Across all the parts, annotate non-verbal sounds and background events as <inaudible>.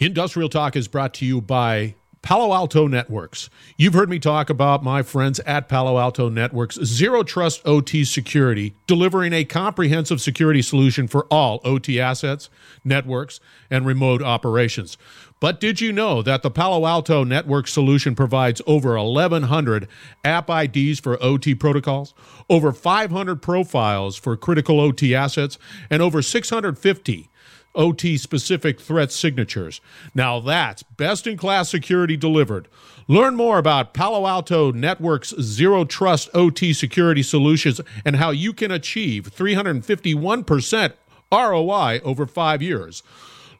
Industrial Talk is brought to you by Palo Alto Networks. You've heard me talk about my friends at Palo Alto Networks, Zero Trust OT Security, delivering a comprehensive security solution for all OT assets, networks, and remote operations. But did you know that the Palo Alto Network solution provides over 1,100 app IDs for OT protocols, over 500 profiles for critical OT assets, and over 650 OT specific threat signatures. Now that's best in class security delivered. Learn more about Palo Alto Network's Zero Trust OT security solutions and how you can achieve 351% ROI over five years.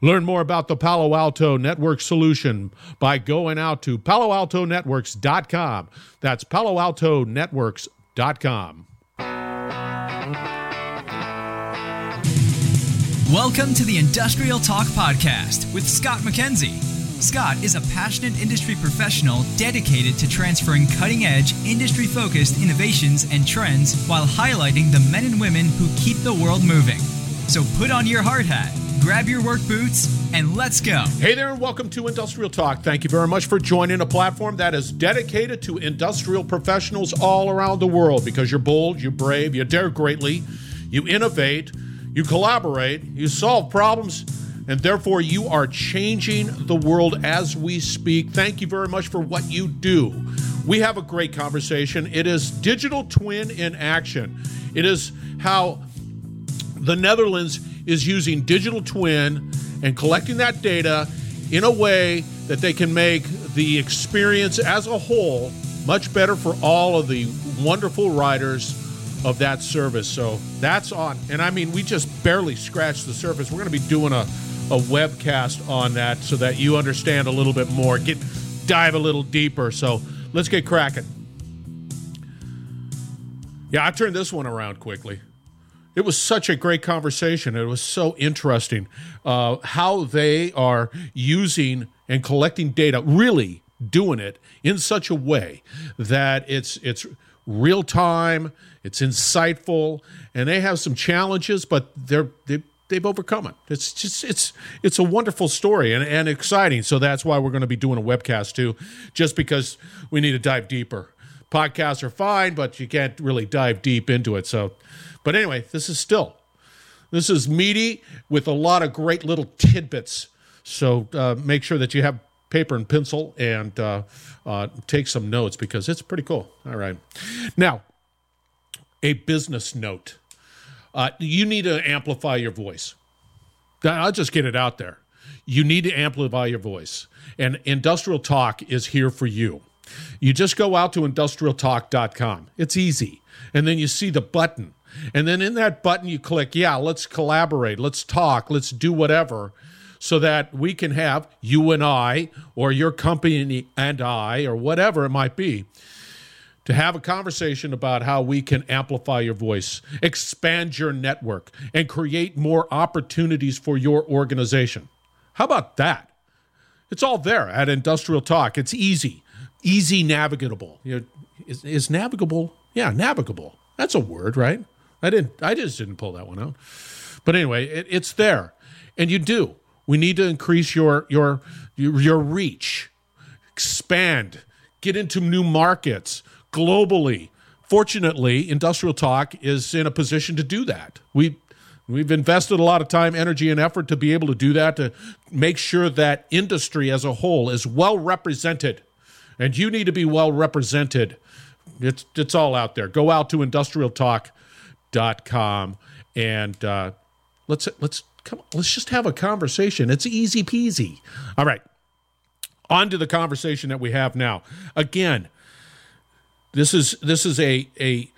Learn more about the Palo Alto Network solution by going out to paloaltonetworks.com. That's paloaltonetworks.com. Welcome to the Industrial Talk Podcast with Scott MacKenzie. Scott is a passionate industry professional dedicated to transferring cutting edge, industry focused innovations and trends while highlighting the men and women who keep the world moving. So put on your hard hat, grab your work boots, and let's go. Hey there, and welcome to Industrial Talk. Thank you very much for joining a platform that is dedicated to industrial professionals all around the world because you're bold, you're brave, you dare greatly, you innovate you collaborate, you solve problems, and therefore you are changing the world as we speak. Thank you very much for what you do. We have a great conversation. It is digital twin in action. It is how the Netherlands is using digital twin and collecting that data in a way that they can make the experience as a whole much better for all of the wonderful riders of that service. So that's on. And I mean, we just barely scratched the surface. We're going to be doing a, a webcast on that so that you understand a little bit more, get dive a little deeper. So let's get cracking. Yeah, I turned this one around quickly. It was such a great conversation. It was so interesting uh, how they are using and collecting data, really doing it in such a way that it's it's real time it's insightful, and they have some challenges, but they're they, they've overcome it. It's just it's it's a wonderful story and, and exciting. So that's why we're going to be doing a webcast too, just because we need to dive deeper. Podcasts are fine, but you can't really dive deep into it. So, but anyway, this is still this is meaty with a lot of great little tidbits. So uh, make sure that you have paper and pencil and uh, uh, take some notes because it's pretty cool. All right, now a business note. Uh, you need to amplify your voice. I'll just get it out there. You need to amplify your voice. And Industrial Talk is here for you. You just go out to industrialtalk.com. It's easy. And then you see the button. And then in that button, you click, yeah, let's collaborate, let's talk, let's do whatever, so that we can have you and I, or your company and I, or whatever it might be, to have a conversation about how we can amplify your voice, expand your network, and create more opportunities for your organization. How about that? It's all there at Industrial Talk. It's easy, easy navigable. Is, is navigable? Yeah, navigable. That's a word, right? I didn't. I just didn't pull that one out. But anyway, it, it's there, and you do. We need to increase your your your reach, expand, get into new markets, globally. Fortunately, Industrial Talk is in a position to do that. We We've invested a lot of time, energy, and effort to be able to do that, to make sure that industry as a whole is well represented. And you need to be well represented. It's, it's all out there. Go out to industrialtalk.com and uh, let's, let's, come, let's just have a conversation. It's easy peasy. All right. On to the conversation that we have now. Again, this is this is a a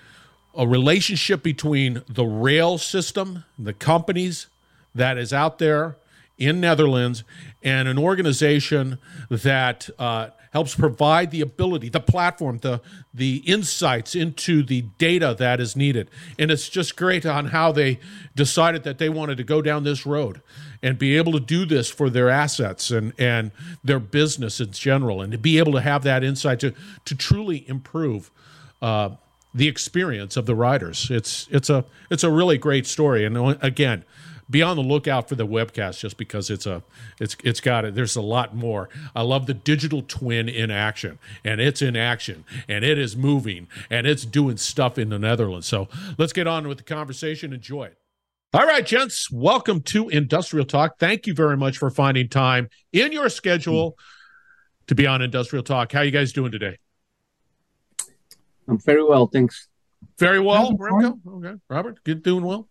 a relationship between the rail system, the companies that is out there in Netherlands, and an organization that uh, helps provide the ability, the platform, the the insights into the data that is needed. And it's just great on how they decided that they wanted to go down this road and be able to do this for their assets and and their business in general, and to be able to have that insight to to truly improve. Uh, the experience of the riders. It's it's a it's a really great story, and again, be on the lookout for the webcast just because it's a it's it's got it. There's a lot more. I love the digital twin in action, and it's in action, and it is moving, and it's doing stuff in the Netherlands. So let's get on with the conversation. Enjoy it. All right, gents, welcome to Industrial Talk. Thank you very much for finding time in your schedule to be on Industrial Talk. How you guys doing today? I'm very well, thanks. Very well, Remco. Okay, Robert, good, doing well.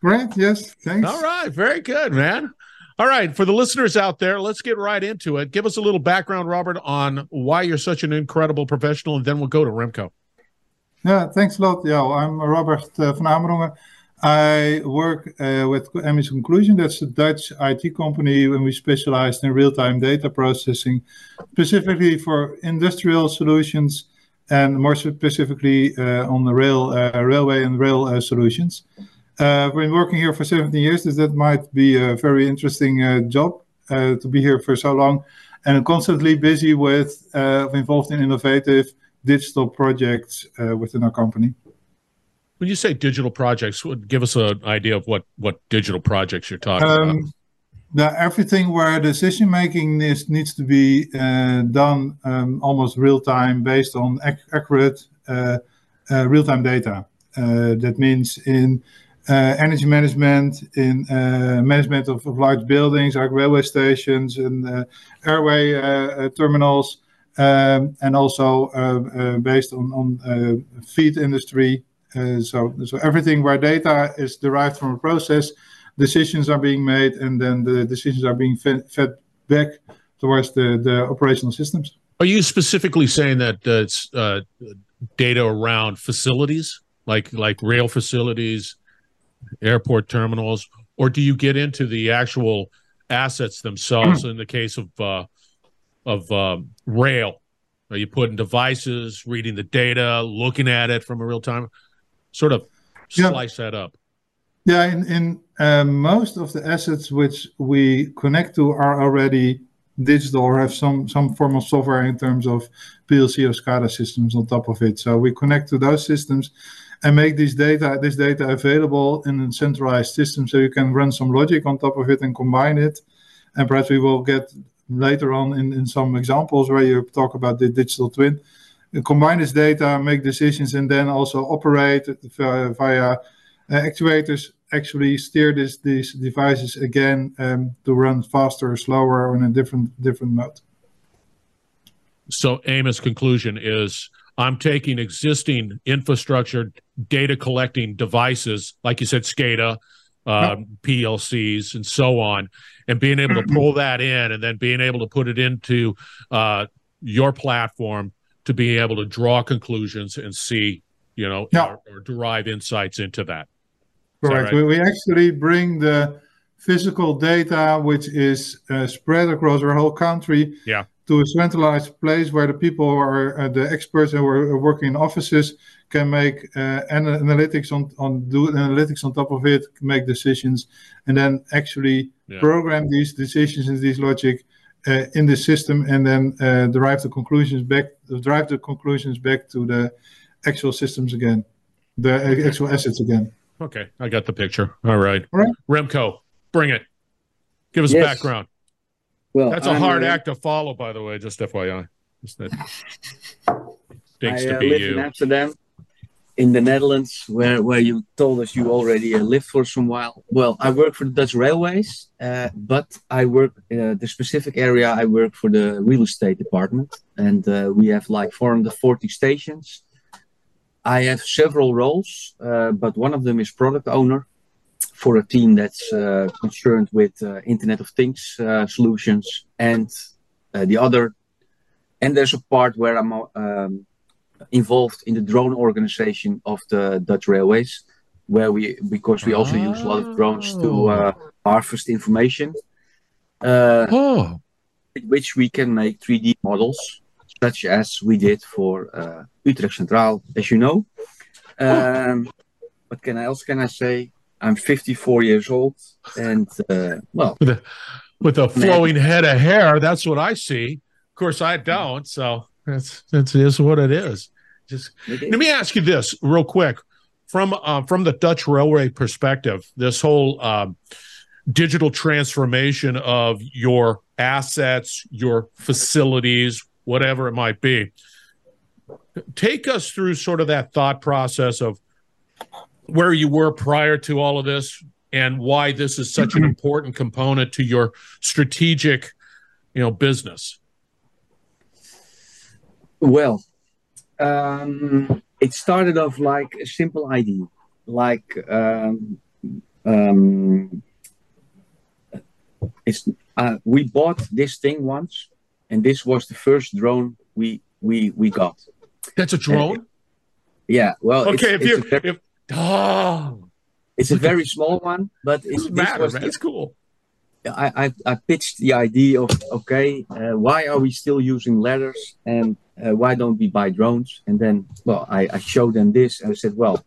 Great, yes, thanks. All right, very good, man. All right, for the listeners out there, let's get right into it. Give us a little background, Robert, on why you're such an incredible professional, and then we'll go to Remco. Yeah, thanks a lot. Yeah, I'm Robert uh, van Amerongen. I work uh, with AMIS Conclusion. That's a Dutch IT company, and we specialize in real-time data processing, specifically for industrial solutions and more specifically uh, on the rail, uh, railway and rail uh, solutions. I've been working here for 17 years, so that might be a very interesting job to be here for so long, and constantly busy with involved in innovative digital projects within our company. When you say digital projects, would give us an idea of what what digital projects you're talking um, about the, everything where decision making is, needs to be uh, done um, almost real time based on ac- accurate uh, uh, real time data. Uh, that means in uh, energy management, in uh, management of, of, large buildings like railway stations and airway terminals, um, and also based on, on feed industry. so, so everything where data is derived from a process decisions are being made, and then the decisions are being fed, fed back towards the, the operational systems. Are you specifically saying that uh, it's uh, data around facilities, like like rail facilities, airport terminals, or do you get into the actual assets themselves? in the case of uh, of um, rail, are you putting devices, reading the data, looking at it from a real time? Sort of slice yeah. that up. Yeah, in, in uh, most of the assets which we connect to are already digital or have some, some form of software in terms of PLC or SCADA systems on top of it. So we connect to those systems and make this data this data available in a centralized system so you can run some logic on top of it and combine it. And perhaps we will get later on in, in some examples where you talk about the digital twin. Combine this data, make decisions, and then also operate via, via uh, actuators actually steer this, these devices again um, to run faster or slower or in a different different mode. So AMIS Conclusion is I'm taking existing infrastructure data collecting devices, like you said, SCADA, uh, PLCs, and so on, and being able to mm-hmm. pull that in and then being able to put it into uh, your platform to be able to draw conclusions and see, you know, yeah. or, or derive insights into that. Correct. Right? We, we actually bring the physical data, which is uh, spread across our whole country, yeah. To a centralized place where the people are uh, the experts and are working in offices can make uh, analytics on on do analytics on top of it, make decisions, and then actually yeah. program these decisions and these logic uh, in the system, and then uh, derive the conclusions back, drive the conclusions back to the actual systems again, the actual assets again. Okay, I got the picture. All right. All right. Remco, bring it. Give us yes. background. Well, that's a I'm hard act to follow, by the way. Just FYI. Just that <laughs> stinks I, uh, to be live you. in Amsterdam, in the Netherlands, where where you told us you already uh, lived for some while. Well, I work for the Dutch Railways, uh, but I work uh, the specific area. I work for the real estate department, and uh, we have like 440 stations I have several roles, uh, but one of them is product owner for a team that's uh, concerned with uh, Internet of Things uh, solutions, and uh, the other, and there's a part where I'm um, involved in the drone organization of the Dutch Railways, where we because we also oh. use a lot of drones to uh, harvest information, oh. which we can make 3D models such as we did for uh, Utrecht Centraal, as you know. Um, what can I else can I say? I'm 54 years old, and uh, well, with a, with a flowing head of hair, that's what I see. Of course, I don't, so that's that's is what it is. Just let me ask you this real quick from uh, from the Dutch railway perspective. This whole um, digital transformation of your assets, your facilities, whatever it might be. Take us through sort of that thought process of where you were prior to all of this and why this is such an important component to your strategic, you know, business. Well, um, it started off like a simple idea, like um, um, it's uh, we bought this thing once, and this was the first drone we we we got. That's a drone. Yeah. Well. Okay. It's, if you very, if oh. It's a very small one, but it's, matter, was, man. it's cool. I, I, I pitched the idea of okay, uh, why are we still using ladders and uh, why don't we buy drones? And then, well, I, I showed them this and I said, well,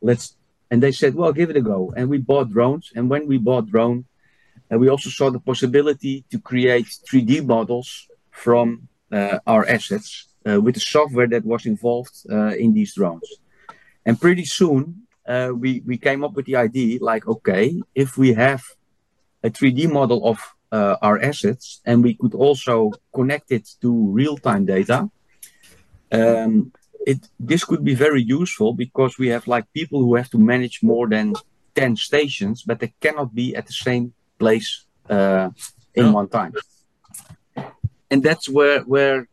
let's. And they said, well, give it a go. And we bought drones. And when we bought drone, uh, we also saw the possibility to create 3D models from uh, our assets uh, with the software that was involved uh, in these drones. And pretty soon, we we came up with the idea, like, okay, if we have a 3D model of uh, our assets and we could also connect it to real-time data um, it this could be very useful because we have like people who have to manage more than 10 stations but they cannot be at the same place uh, in oh. one time and that's where where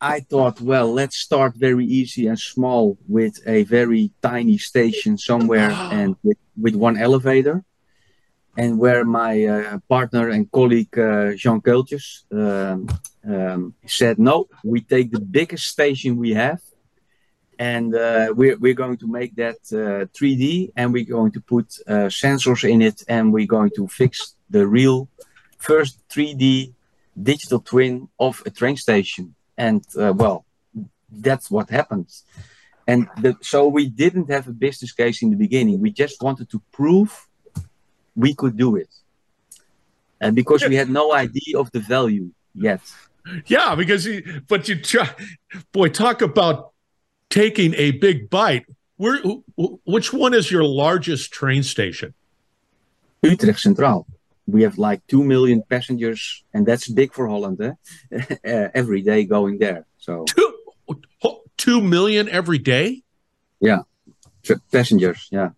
I thought, well, let's start very easy and small with a very tiny station somewhere <gasps> and with, with one elevator and where my uh, partner and colleague uh, Jean Keultjes um, um, said, no, we take the biggest station we have and uh, we're, we're going to make that 3D uh, and we're going to put uh, sensors in it and we're going to fix the real first 3D digital twin of a train station. And uh, well, that's what happened. And the, so we didn't have a business case in the beginning. We just wanted to prove we could do it. And because we had no idea of the value yet. Yeah, because you, but you try, boy, talk about taking a big bite. Where, which one is your largest train station? Utrecht Centraal. We have like 2 million passengers, and that's big for Holland, <laughs> eh? every day going there. So two, 2 million every day? Yeah, passengers, yeah.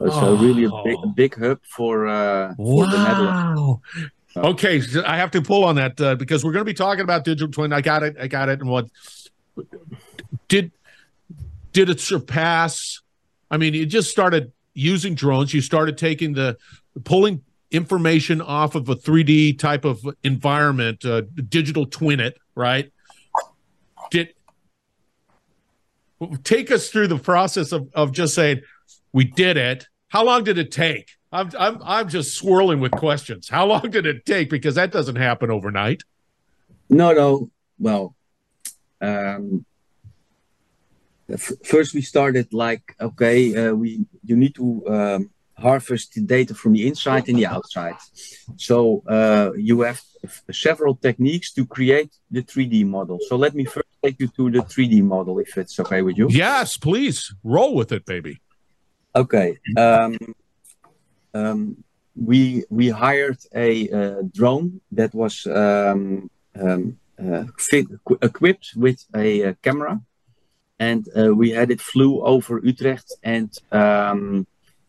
So oh. really a big, a big hub for, uh, for the Netherlands. Okay, I have to pull on that uh, because we're going to be talking about digital twin. I got it. I got it. And what did did it surpass? I mean, you just started using drones. You started taking the pulling information off of a 3D type of environment, uh, digital twin it, right? Did take us through the process of, of just saying we did it. How long did it take? I'm, I'm, I'm just swirling with questions. How long did it take? Because that doesn't happen overnight. No, no. Well, um, f- first we started like, okay, uh, we you need to um, harvest the data from the inside and the outside. So uh, you have several techniques to create the 3D model. So let me first take you to the 3D model, if it's okay with you. Yes, please. Roll with it, baby. Okay. Um, um, we we hired a uh, drone that was um, um, uh, fit, equipped with a, a uh, camera, and uh, we had it flew over Utrecht and um,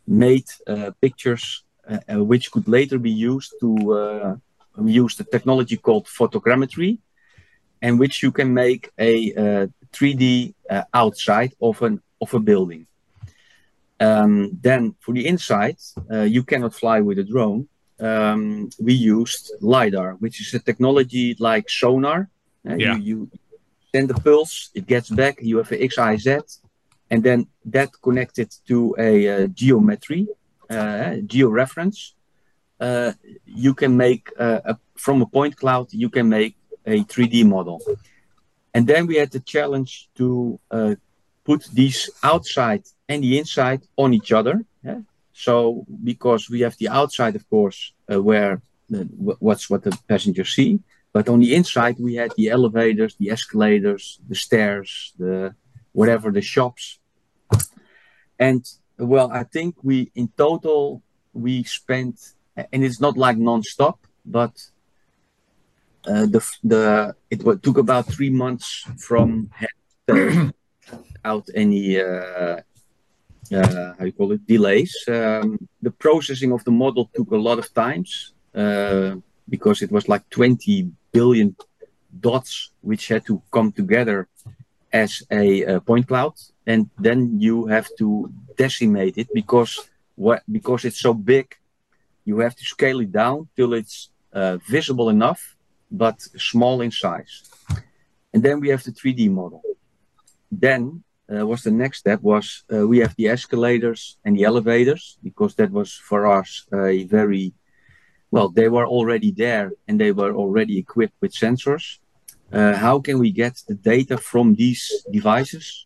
made uh, pictures uh, which could later be used to use the technology called photogrammetry, and which you can make a 3D outside of an of a building. Um, then for the inside, uh, you cannot fly with a drone. Um, we used LiDAR, which is a technology like sonar. Uh, yeah. you, you send the pulse, it gets back, you have a XYZ, and then that connected to a uh, geometry, uh, georeference. Uh, you can make uh, a, from a point cloud, you can make a 3D model. And then we had the challenge to uh, put these outside and the inside on each other. Yeah? So because we have the outside, of course, uh, where what's what the passengers see, but on the inside we had the elevators, the escalators, the stairs, the whatever the shops. And well, I think we in total we spent, and it's not like non-stop, but uh, the the it took about three months from <coughs> out any uh, uh, how you call it delays. Um, the processing of the model took a lot of times uh, because it was like 20 billion dots which had to come together as a, a point cloud, and then you have to decimate it because what because it's so big, you have to scale it down till it's uh, visible enough but small in size. And then we have the 3D model. Then uh, was the next step was uh, we have the escalators and the elevators because that was for us a very well they were already there and they were already equipped with sensors uh, how can we get the data from these devices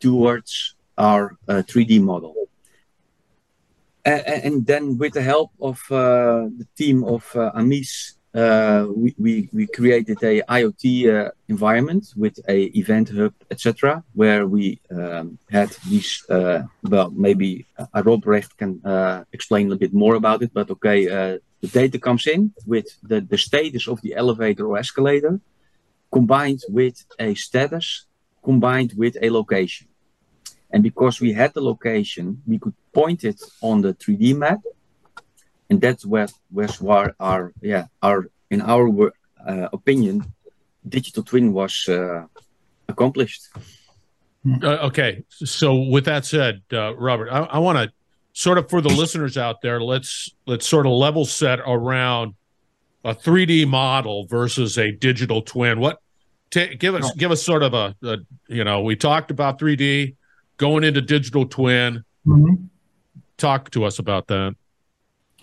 towards our 3d uh, model and then with the help of uh, the team of uh, AMIS uh, we, we, we created a IoT uh, environment with a event hub, etc., where we um, had these. Uh, well, maybe uh, Robbrecht can uh, explain a bit more about it. But okay, uh, the data comes in with the, the status of the elevator or escalator, combined with a status, combined with a location. And because we had the location, we could point it on the 3D map. And that's where was where our yeah our in our uh, opinion digital twin was uh, accomplished. Uh, okay. So with that said uh, robert i, I want to sort of for the listeners out there let's let's sort of level set around a 3d model versus a digital twin. What t- give us give us sort of a, a, you know we talked about 3d going into digital twin mm-hmm. talk to us about that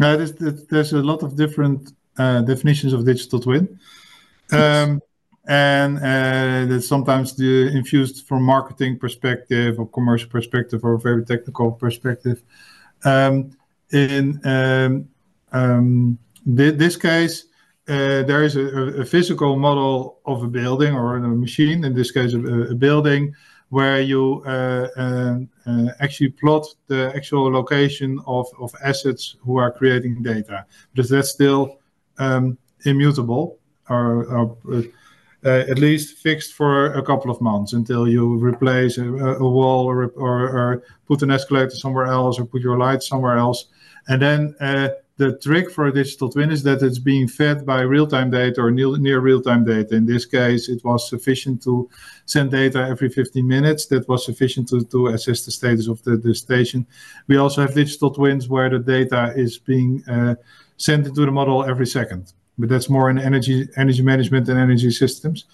no, there's, there's a lot of different uh, definitions of digital twin. Um, and uh, that's sometimes the infused from marketing perspective or commercial perspective or very technical perspective. Um, in um, um, th- this case, uh, there is a, a, physical model of a building or a machine, in this case, a, a building where you uh, uh, actually plot the actual location of, of assets who are creating data. Because that's still um, immutable or, or at least fixed for a couple of months until you replace a, a wall or, or, or, put an escalator somewhere else or put your lights somewhere else. And then the trick for a digital twin is that it's being fed by real-time data or near real-time data. In this case, it was sufficient to send data every 15 minutes. That was sufficient to, to assess the status of the, the station. We also have digital twins where the data is being uh, sent into the model every second. But that's more in energy energy management and energy systems.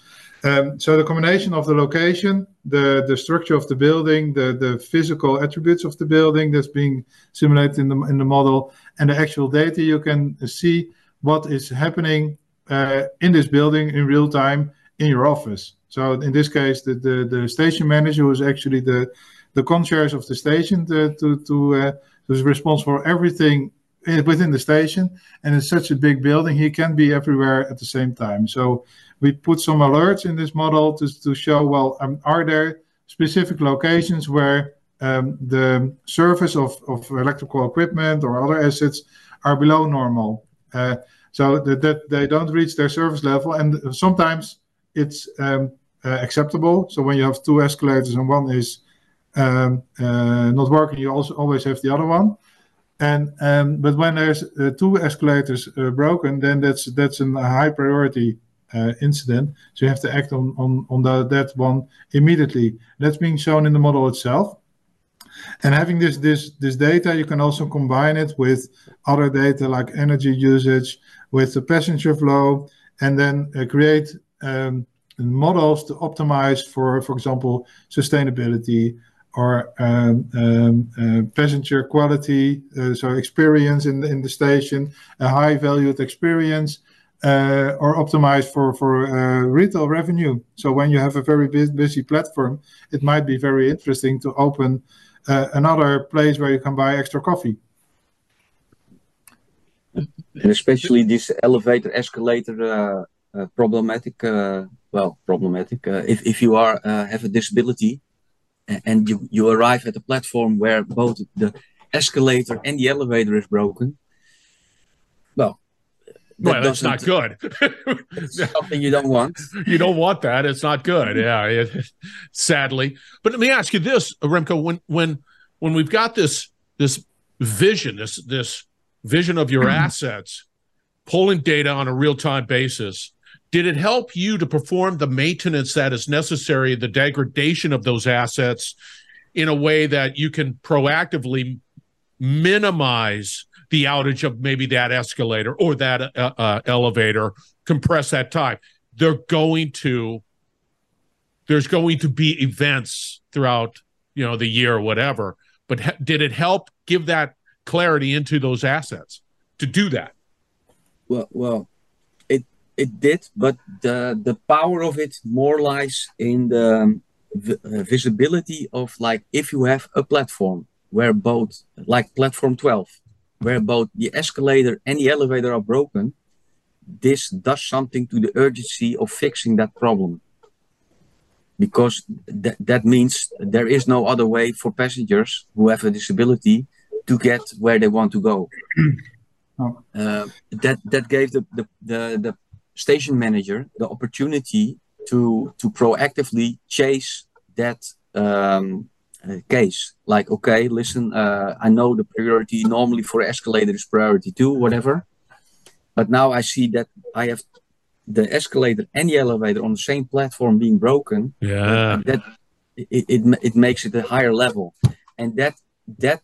Um, so the combination of the location, the, the structure of the building, the, the physical attributes of the building that's being simulated in the, in the model, and the actual data, you can see what is happening uh, in this building in real time in your office. So in this case, the, the, the station manager was actually the, the concierge of the station to, to, to uh, who's responsible for everything within the station. And it's such a big building, he can be everywhere at the same time. So we put some alerts in this model to, to show, well, um, are there specific locations where um, the surface of, of electrical equipment or other assets are below normal? Uh, so that, that they don't reach their service level. And sometimes it's um, uh, acceptable. So when you have two escalators and one is um, uh, not working, you also always have the other one. And um, but when there's uh, two escalators uh, broken, then that's that's a high priority uh, incident. So you have to act on on on the, that one immediately. That's being shown in the model itself. And having this this this data, you can also combine it with other data like energy usage, with the passenger flow, and then uh, create um, models to optimize for, for example, sustainability or um, um, uh, passenger quality, uh, so experience in the, in the station, a high valued experience, uh, or optimized for for uh, retail revenue. So when you have a very busy platform, it might be very interesting to open uh, another place where you can buy extra coffee. And especially this elevator escalator uh, problematic. well, problematic. if if you are have a disability and you, you arrive at a platform where both the escalator and the elevator is broken, well, that well, that's not good. <laughs> something you don't want. You don't want that. It's not good. Yeah, it, sadly. But let me ask you this, Remco: when when when we've got this this vision, this this vision of your <clears throat> assets, pulling data on a real time basis, did it help you to perform the maintenance that is necessary, the degradation of those assets, in a way that you can proactively minimize the outage of maybe that escalator or that uh, uh, elevator, compress that time. They're going to, there's going to be events throughout, you know, the year or whatever. But ha- did it help give that clarity into those assets to do that? Well, well, it did, but the the power of it more lies in the uh, visibility of like if you have a platform where both like platform 12 where both the escalator and the elevator are broken, this does something to the urgency of fixing that problem. Because th- that means there is no other way for passengers who have a disability to get where they want to go. <clears throat> oh. uh, that that gave the, the, the, the station manager the opportunity to to proactively chase that um, uh, case. Like, okay, listen, uh, I know the priority normally for escalator is priority two, whatever. But now I see that I have the escalator and the elevator on the same platform being broken. Yeah. That it, it, it makes it a higher level. And that that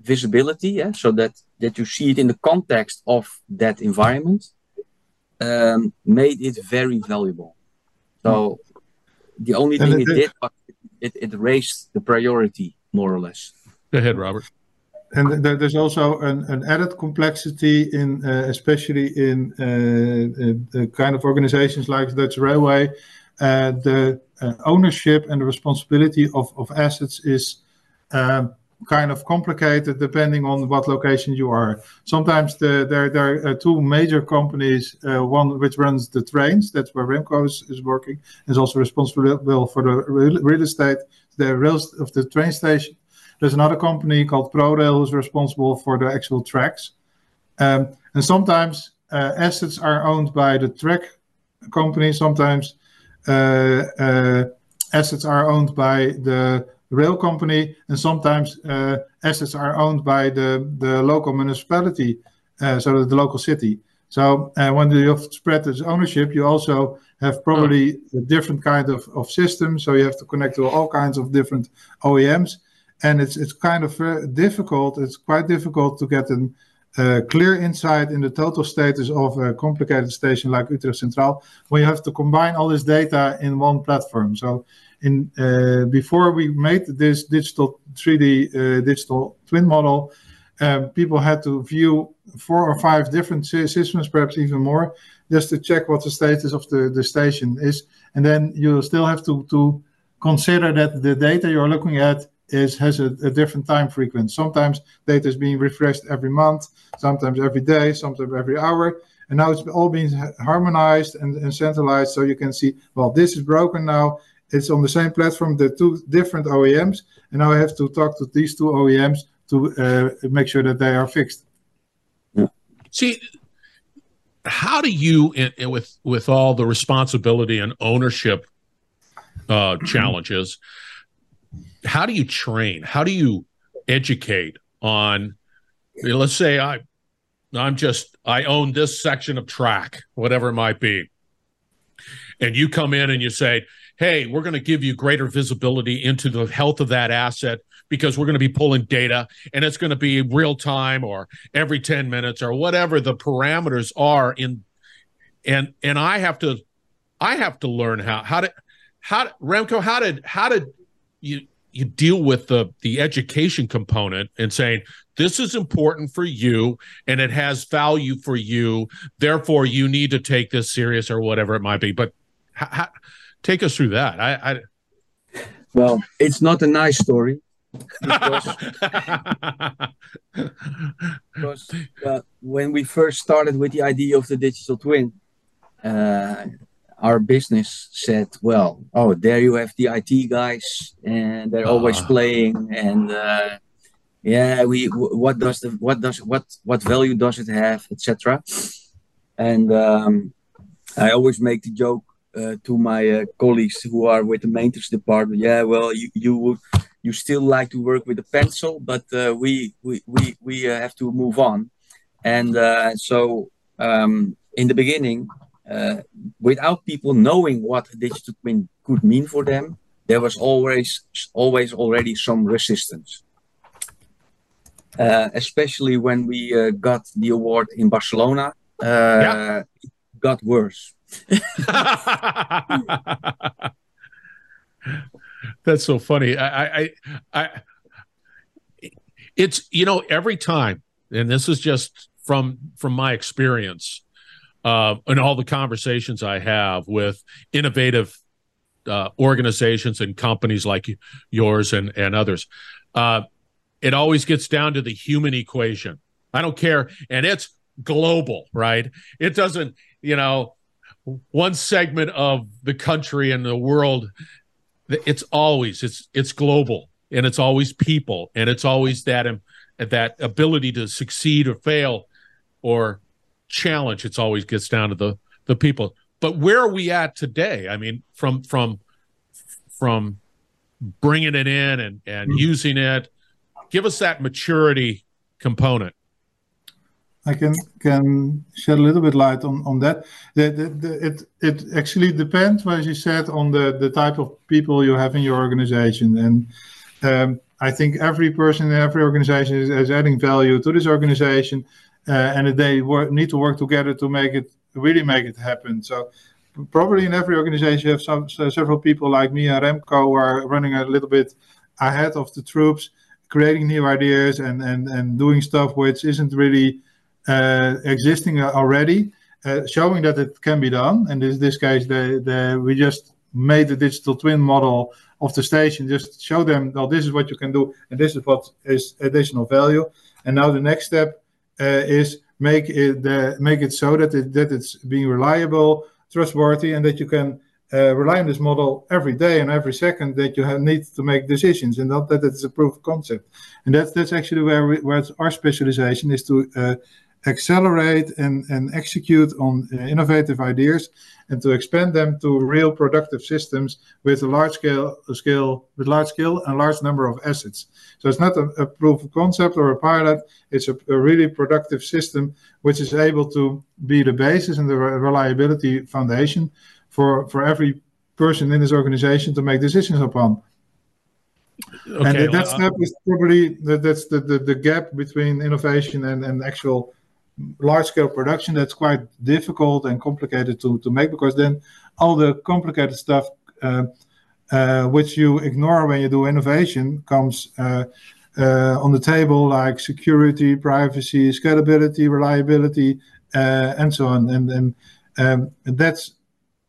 visibility, yeah, so that that you see it in the context of that environment, um, made it very valuable. So the only thing it, it did was it, it raised the priority more or less. Go ahead, Robert. And there's also an, an added complexity in, uh, especially in uh, uh, the kind of organizations like Dutch Railway. Uh, the uh, ownership and the responsibility of, of assets is um, kind of complicated depending on what location you are. Sometimes the, there, there are two major companies, uh, one which runs the trains, that's where Remco is, is working, is also responsible for the real, estate, the rails of the train station. There's another company called ProRail who's responsible for the actual tracks. Um, and sometimes uh, assets are owned by the track company, sometimes uh, uh assets are owned by the rail company, and sometimes uh, assets are owned by the, the local municipality, uh, so the local city. So uh, when you spread this ownership, you also have probably a different kind of, of system. So you have to connect to all kinds of different OEMs, and it's it's kind of difficult. It's quite difficult to get a uh, clear insight in the total status of a complicated station like Utrecht Centraal when you have to combine all this data in one platform. So in uh, before we made this digital 3D uh, digital twin model, um, people had to view four or five different systems, perhaps even more, just to check what the status of the, the station is. And then you still have to, to consider that the data you're looking at is has a, a, different time frequency. Sometimes data is being refreshed every month, sometimes every day, sometimes every hour. And now it's all being harmonized and, and centralized so you can see, well, this is broken now it's on the same platform, the two different OEMs, and now I have to talk to these two OEMs to uh, make sure that they are fixed. See, how do you, in, in, with with all the responsibility and ownership uh, <clears throat> challenges, how do you train? How do you educate on? Let's say I, I'm just I own this section of track, whatever it might be, and you come in and you say, hey, we're going to give you greater visibility into the health of that asset because we're going to be pulling data and it's going to be real time or every 10 minutes or whatever the parameters are in and and I have to I have to learn how how to how Remco how did how did you you deal with the the education component and saying this is important for you and it has value for you. Therefore you need to take this serious or whatever it might be. But how, Take us through that. I, I... well, it's not a nice story because, <laughs> because uh, when we first started with the idea of the digital twin, uh, our business said, "Well, oh, there you have the IT guys, and they're always uh. playing, and uh, yeah, we what does the what does what what value does it have, etc. And um, I always make the joke uh, to my uh, colleagues who are with the maintenance department. Yeah, well, you you would you still like to work with a pencil, but uh, we we we we uh, have to move on. And uh, so um, in the beginning, uh, without people knowing what digital twin could mean for them, there was always always already some resistance. Uh, especially when we uh, got the award in Barcelona, uh, yeah. it got worse. <laughs> That's so funny. I, I, I, it's you know every time, and this is just from from my experience, uh, and all the conversations I have with innovative uh, organizations and companies like yours and and others. Uh, it always gets down to the human equation. I don't care, and it's global, right? It doesn't, you know, one segment of the country and the world. It's always it's it's global, and it's always people, and it's always that um, that ability to succeed or fail or challenge. It's always gets down to the the people. But where are we at today? I mean, from from from bringing it in and and mm-hmm. using it. Give us that maturity component. I can can shed a little bit light on that. It actually depends, as you said, on the type of people you have in your organization, and um, I think every person in every organization is, adding value to this organization uh, and they need to work together to make it really make it happen. So probably in every organization you have some several people like me and Remco who are running a little bit ahead of the troops, creating new ideas and doing stuff which isn't really existing already, uh, showing that it can be done. And in this case, the, the we just made the digital twin model of the station, just show them, well, this is what you can do, and this is what is additional value. And now the next step uh, is make it make it so that it, that it's being reliable, trustworthy, and that you can uh, rely on this model every day and every second that you have, need to make decisions, and not that it's a proof of concept. And that's that's actually where we, where our specialization is to uh, accelerate and, and execute on uh, innovative ideas and to expand them to real productive systems with a large scale, scale with large scale and large number of assets. So it's not a, a proof of concept or a pilot; it's a, a, really productive system which is able to be the basis and the reliability foundation for for every person in this organization to make decisions upon. Okay, and that step is probably that, that's the, the, the gap between innovation and, and actual large scale production that's quite difficult and complicated to, to make because then all the complicated stuff uh, uh, which you ignore when you do innovation comes uh, uh on the table like security privacy scalability reliability uh, and so on. And, and um, that's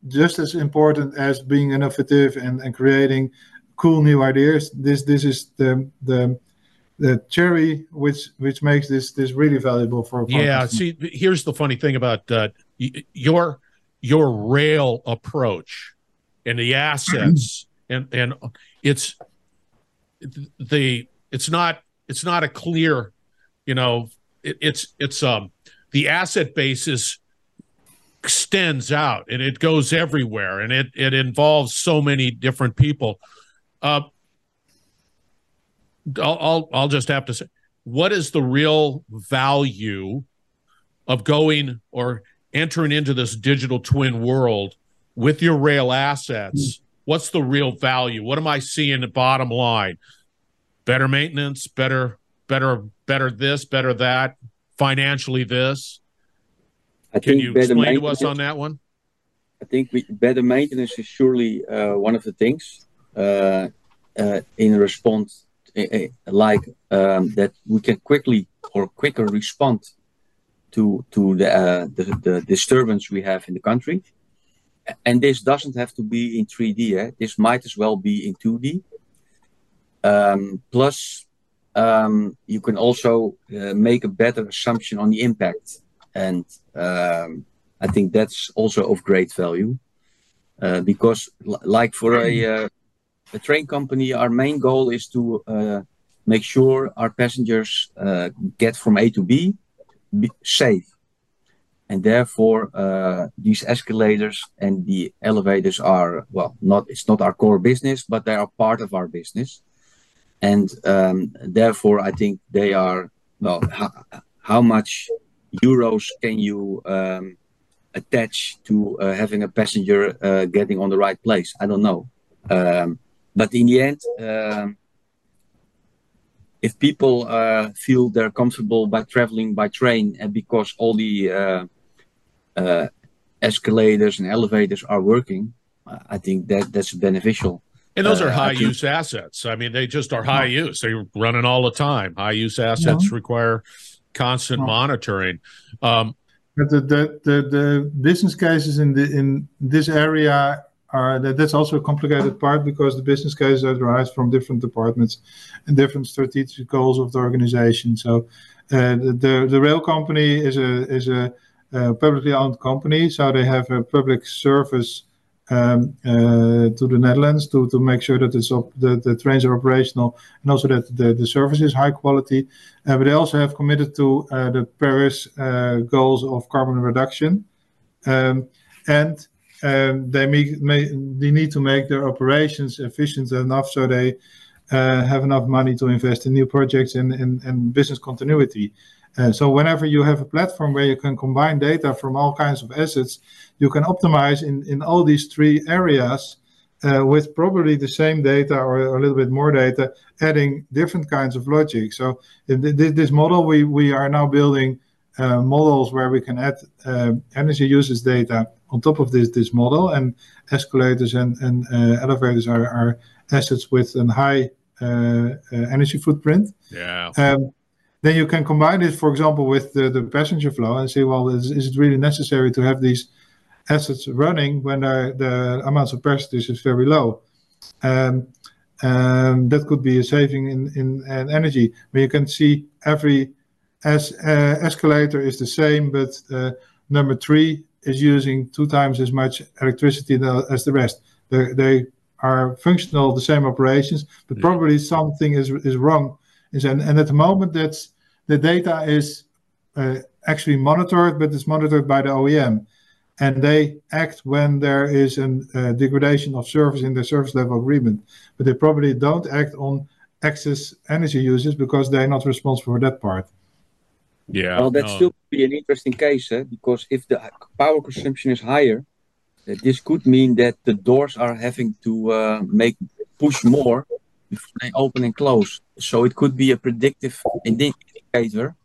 just as important as being innovative and, and creating cool new ideas. This this is the the the cherry which which makes this this really valuable for a yeah see here's the funny thing about uh, your your rail approach and the assets <clears throat> and and it's the it's not it's not a clear you know it, it's it's um the asset base is extends out and it goes everywhere and it it involves so many different people. Uh I'll, I'll, I'll just have to say, what is the real value of going or entering into this digital twin world with your rail assets? What's the real value? What am I seeing the bottom line? Better maintenance, better, better, better this, better that, financially this. I Can you explain to us on that one? I think we, better maintenance is surely uh, one of the things uh, uh, in response like um, that we can quickly or quicker respond to to the, uh, the, the disturbance we have in the country. And this doesn't have to be in 3D. Eh? This might as well be in 2D. Um, plus, um, you can also uh, make a better assumption on the impact, and um, I think that's also of great value. Uh, because, like for a uh, a train company, our main goal is to uh, make sure our passengers uh, get from A to B, B safe. And therefore, uh, these escalators and the elevators are well, not it's not our core business, but they are part of our business. And um, therefore, I think they are well. How, much euros can you um, attach to uh, having a passenger uh, getting on the right place? I don't know. Um, but in the end, um, if people uh, feel they're comfortable by traveling by train and because all the uh, uh, escalators and elevators are working, I think that that's beneficial. And those are uh, high use assets. I mean, they just are high use. They're running all the time. High use assets require constant monitoring. Um, but the, the, the, the, business cases in the in this area are that, that's also a complicated part because the business cases arise from different departments and different strategic goals of the organization. So uh, the the rail company is a is a, a publicly owned company, so they have a public service um, uh, to the Netherlands to, to make sure that it's op- the, the trains are operational and also that the, the service is high quality. Uh, but they also have committed to uh, the Paris uh, goals of carbon reduction. Um, and um, they, make, may, they need to make their operations efficient enough so they uh, have enough money to invest in new projects and, and, and business continuity. Uh, so whenever you have a platform where you can combine data from all kinds of assets, you can optimize in, in all these three areas uh, with probably the same data or a little bit more data, adding different kinds of logic. So in this model, we, we are now building uh, models where we can add uh, energy usage data on top of this this model, and escalators and, and uh, elevators are, are assets with a high uh, uh, energy footprint. Yeah. Um, then you can combine it, for example, with the, the passenger flow and say, well, is, is it really necessary to have these assets running when the, the amounts of passengers is very low. Um, um, that could be a saving in, in, in energy. But you can see every as, uh, escalator is the same, but uh, number three is using two times as much electricity as the rest. They, they are functional, the same operations, but probably something is is wrong. And, and at the moment, that's the data is uh, actually monitored, but it's monitored by the OEM and they act when there is a uh, degradation of service in the service level agreement. But they probably don't act on excess energy users because they're not responsible for that part. Yeah. Well, that no. still be an interesting case eh? because if the power consumption is higher, uh, this could mean that the doors are having to uh, make push more before they open and close. So it could be a predictive indicator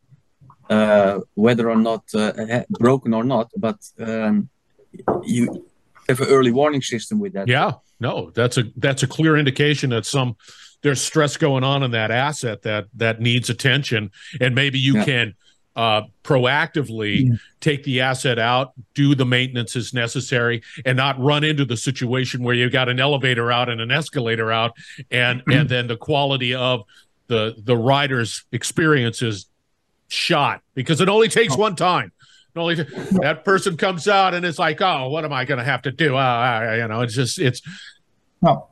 uh, whether or not uh, broken or not, but um, you have an early warning system with that. Yeah, no, that's a that's a clear indication that some there's stress going on in that asset that that needs attention, and maybe you yeah. can uh, proactively yeah. take the asset out, do the maintenance as necessary, and not run into the situation where you've got an elevator out and an escalator out, and mm-hmm. and then the quality of the the rider's experience is shot because it only takes oh. one time. It only t- that person comes out and it's like, oh, what am I going to have to do? Uh, you know, it's just it's. No,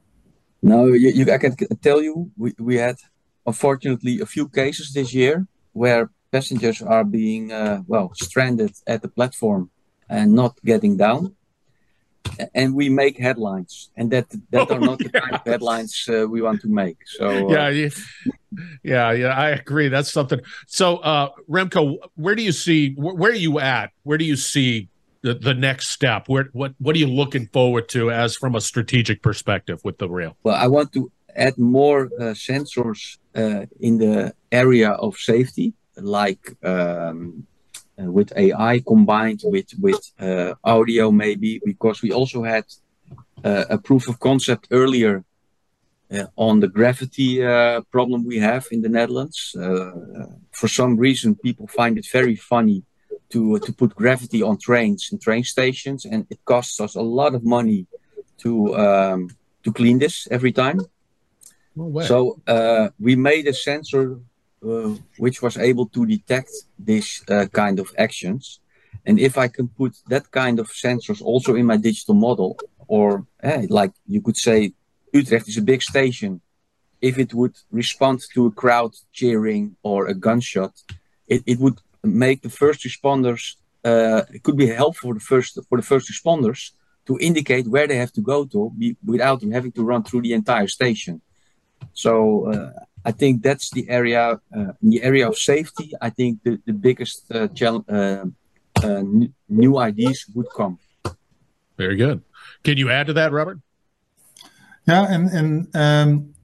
no, you, you, I can tell you, we, we had unfortunately a few cases this year where passengers are being uh, well stranded at the platform and not getting down. And we make headlines and that that oh, are not <laughs> the kind of headlines uh, we want to make so uh, yeah yeah. Yeah i agree that's something. So uh remco where do you see where, where are you at? Where do you see the, the next step? Where what what are you looking forward to as from a strategic perspective with the rail? Well i want to add more uh, sensors uh, in the area of safety like um, uh, with AI combined with with uh, audio maybe because we also had uh, a proof of concept earlier uh, on the gravity uh, problem we have in the Netherlands. Uh, for some reason, people find it very funny to to put gravity on trains and train stations, and it costs us a lot of money to um, to clean this every time. No so we made a sensor which was able to detect this uh, kind of actions. And if I can put that kind of sensors also in my digital model, or like you could say, Utrecht is a big station. if it would respond to a crowd cheering or a gunshot, it, it would make the first responders. Uh, it could be helpful for the first for the first responders to indicate where they have to go to be, without having to run through the entire station. So uh, I think that's the area, uh, in the area of safety. I think the, the biggest uh, challenge, uh, uh, new ideas would come. Very good. Can you add to that, Robert? Yeah, and and um,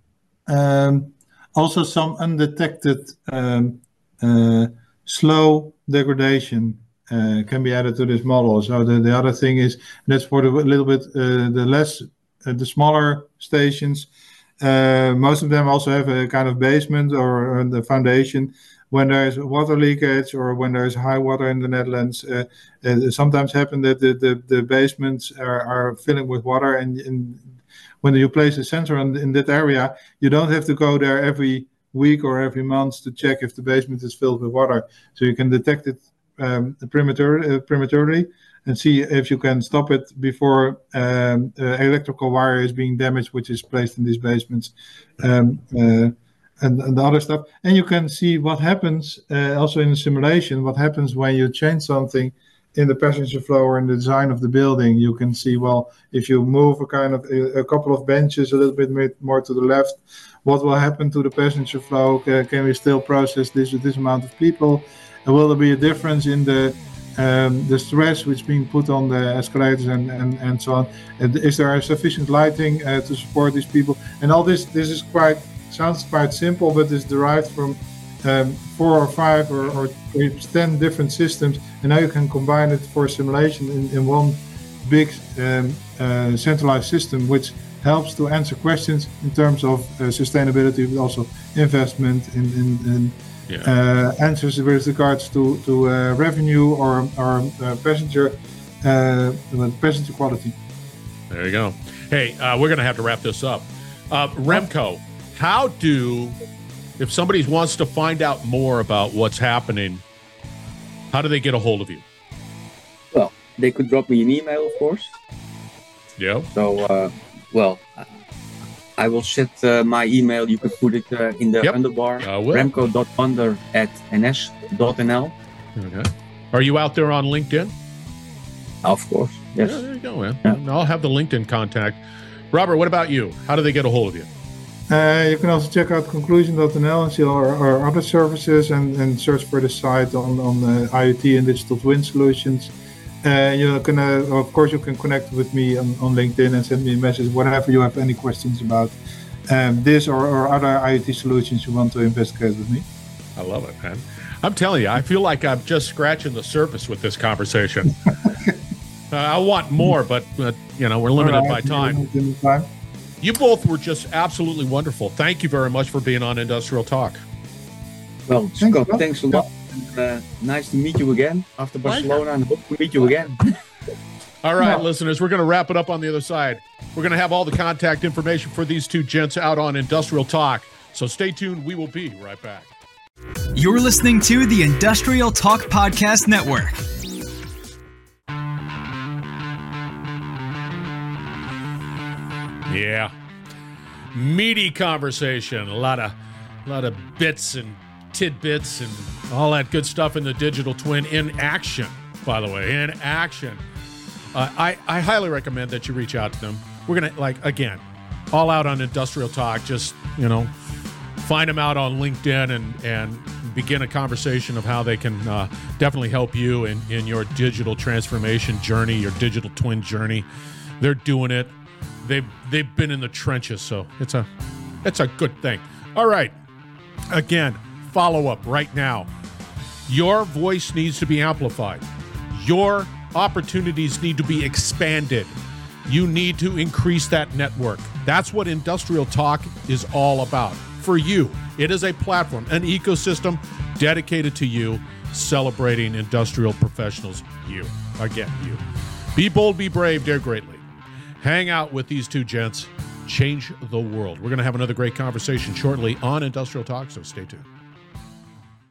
um, also some undetected um, uh, slow degradation uh, can be added to this model. So the, the other thing is that's for the little bit uh, the less uh, the smaller stations. Uh, most of them also have a kind of basement or, or the foundation. When there is water leakage or when there is high water in the Netherlands, uh, it sometimes happen that the, the, the basements are, are filling with water and, and when you place a sensor in, in that area, you don't have to go there every week or every month to check if the basement is filled with water. So you can detect it um, premature, uh, prematurely and see if you can stop it before um, uh, electrical wire is being damaged, which is placed in these basements, um, uh, and, and, the other stuff. And you can see what happens uh, also in the simulation. What happens when you change something in the passenger flow or in the design of the building, you can see well if you move a kind of a, a couple of benches a little bit more to the left, what will happen to the passenger flow? can we still process this with this amount of people? And will there be a difference in the um, the stress which being put on the escalators and, and, and so on? And is there sufficient lighting uh, to support these people? And all this this is quite sounds quite simple, but is derived from um, four or five or, or, ten different systems, and now you can combine it for simulation in, in one big um, uh, centralized system, which helps to answer questions in terms of uh, sustainability, but also investment in, in, in yeah. uh, answers with regards to to uh, revenue or or uh, passenger uh, passenger quality. There you go. Hey, we're going to have to wrap this up. Remco, how do if somebody wants to find out more about what's happening, how do they get a hold of you? Well, they could drop me an email, of course. Yeah. So, uh, well, I will set uh, my email. You can put it uh, in the yep. underbar. Remco.under at ns.nl. Okay. Are you out there on LinkedIn? Of course. Yes. Yeah, there you go, man. Yeah. I'll have the LinkedIn contact. Robert, what about you? How do they get a hold of you? Uh, you can also check out conclusion.nl and see our, our other services and, and search for the site on, on uh, IoT and digital twin solutions. Uh, you can, uh, of course, you can connect with me on, on LinkedIn and send me a message whenever you have any questions about um, this or, or other IoT solutions you want to investigate with me. I love it, man. I'm telling you, I feel like I'm just scratching the surface with this conversation. <laughs> uh, I want more, but you know we're limited right, by time. time. You both were just absolutely wonderful. Thank you very much for being on Industrial Talk. Well, Scott, thanks a lot. And, uh, nice to meet you again after Barcelona, and hope to meet you again. all right, listeners, we're going to wrap it up on the other side. We're going to have all the contact information for these two gents out on Industrial Talk. So stay tuned. We will be right back. You're listening to the Industrial Talk Podcast Network. Yeah. Meaty conversation. A lot of a lot of bits and tidbits and all that good stuff in the digital twin in action, by the way, in action. Uh, I, I highly recommend that you reach out to them. We're going to, like, again, all out on industrial talk. Just, you know, find them out on LinkedIn and, and begin a conversation of how they can uh, definitely help you in, in your digital transformation journey, your digital twin journey. They're doing it they've they've been in the trenches, so it's a it's a good thing. All right. Again, follow up right now. Your voice needs to be amplified. Your opportunities need to be expanded. You need to increase that network. That's what Industrial Talk is all about. For you, it is a platform, an ecosystem dedicated to you, celebrating industrial professionals. You, again, you. Be bold, be brave, dare greatly hang out with these two gents, change the world. We're going to have another great conversation shortly on Industrial Talk, so stay tuned.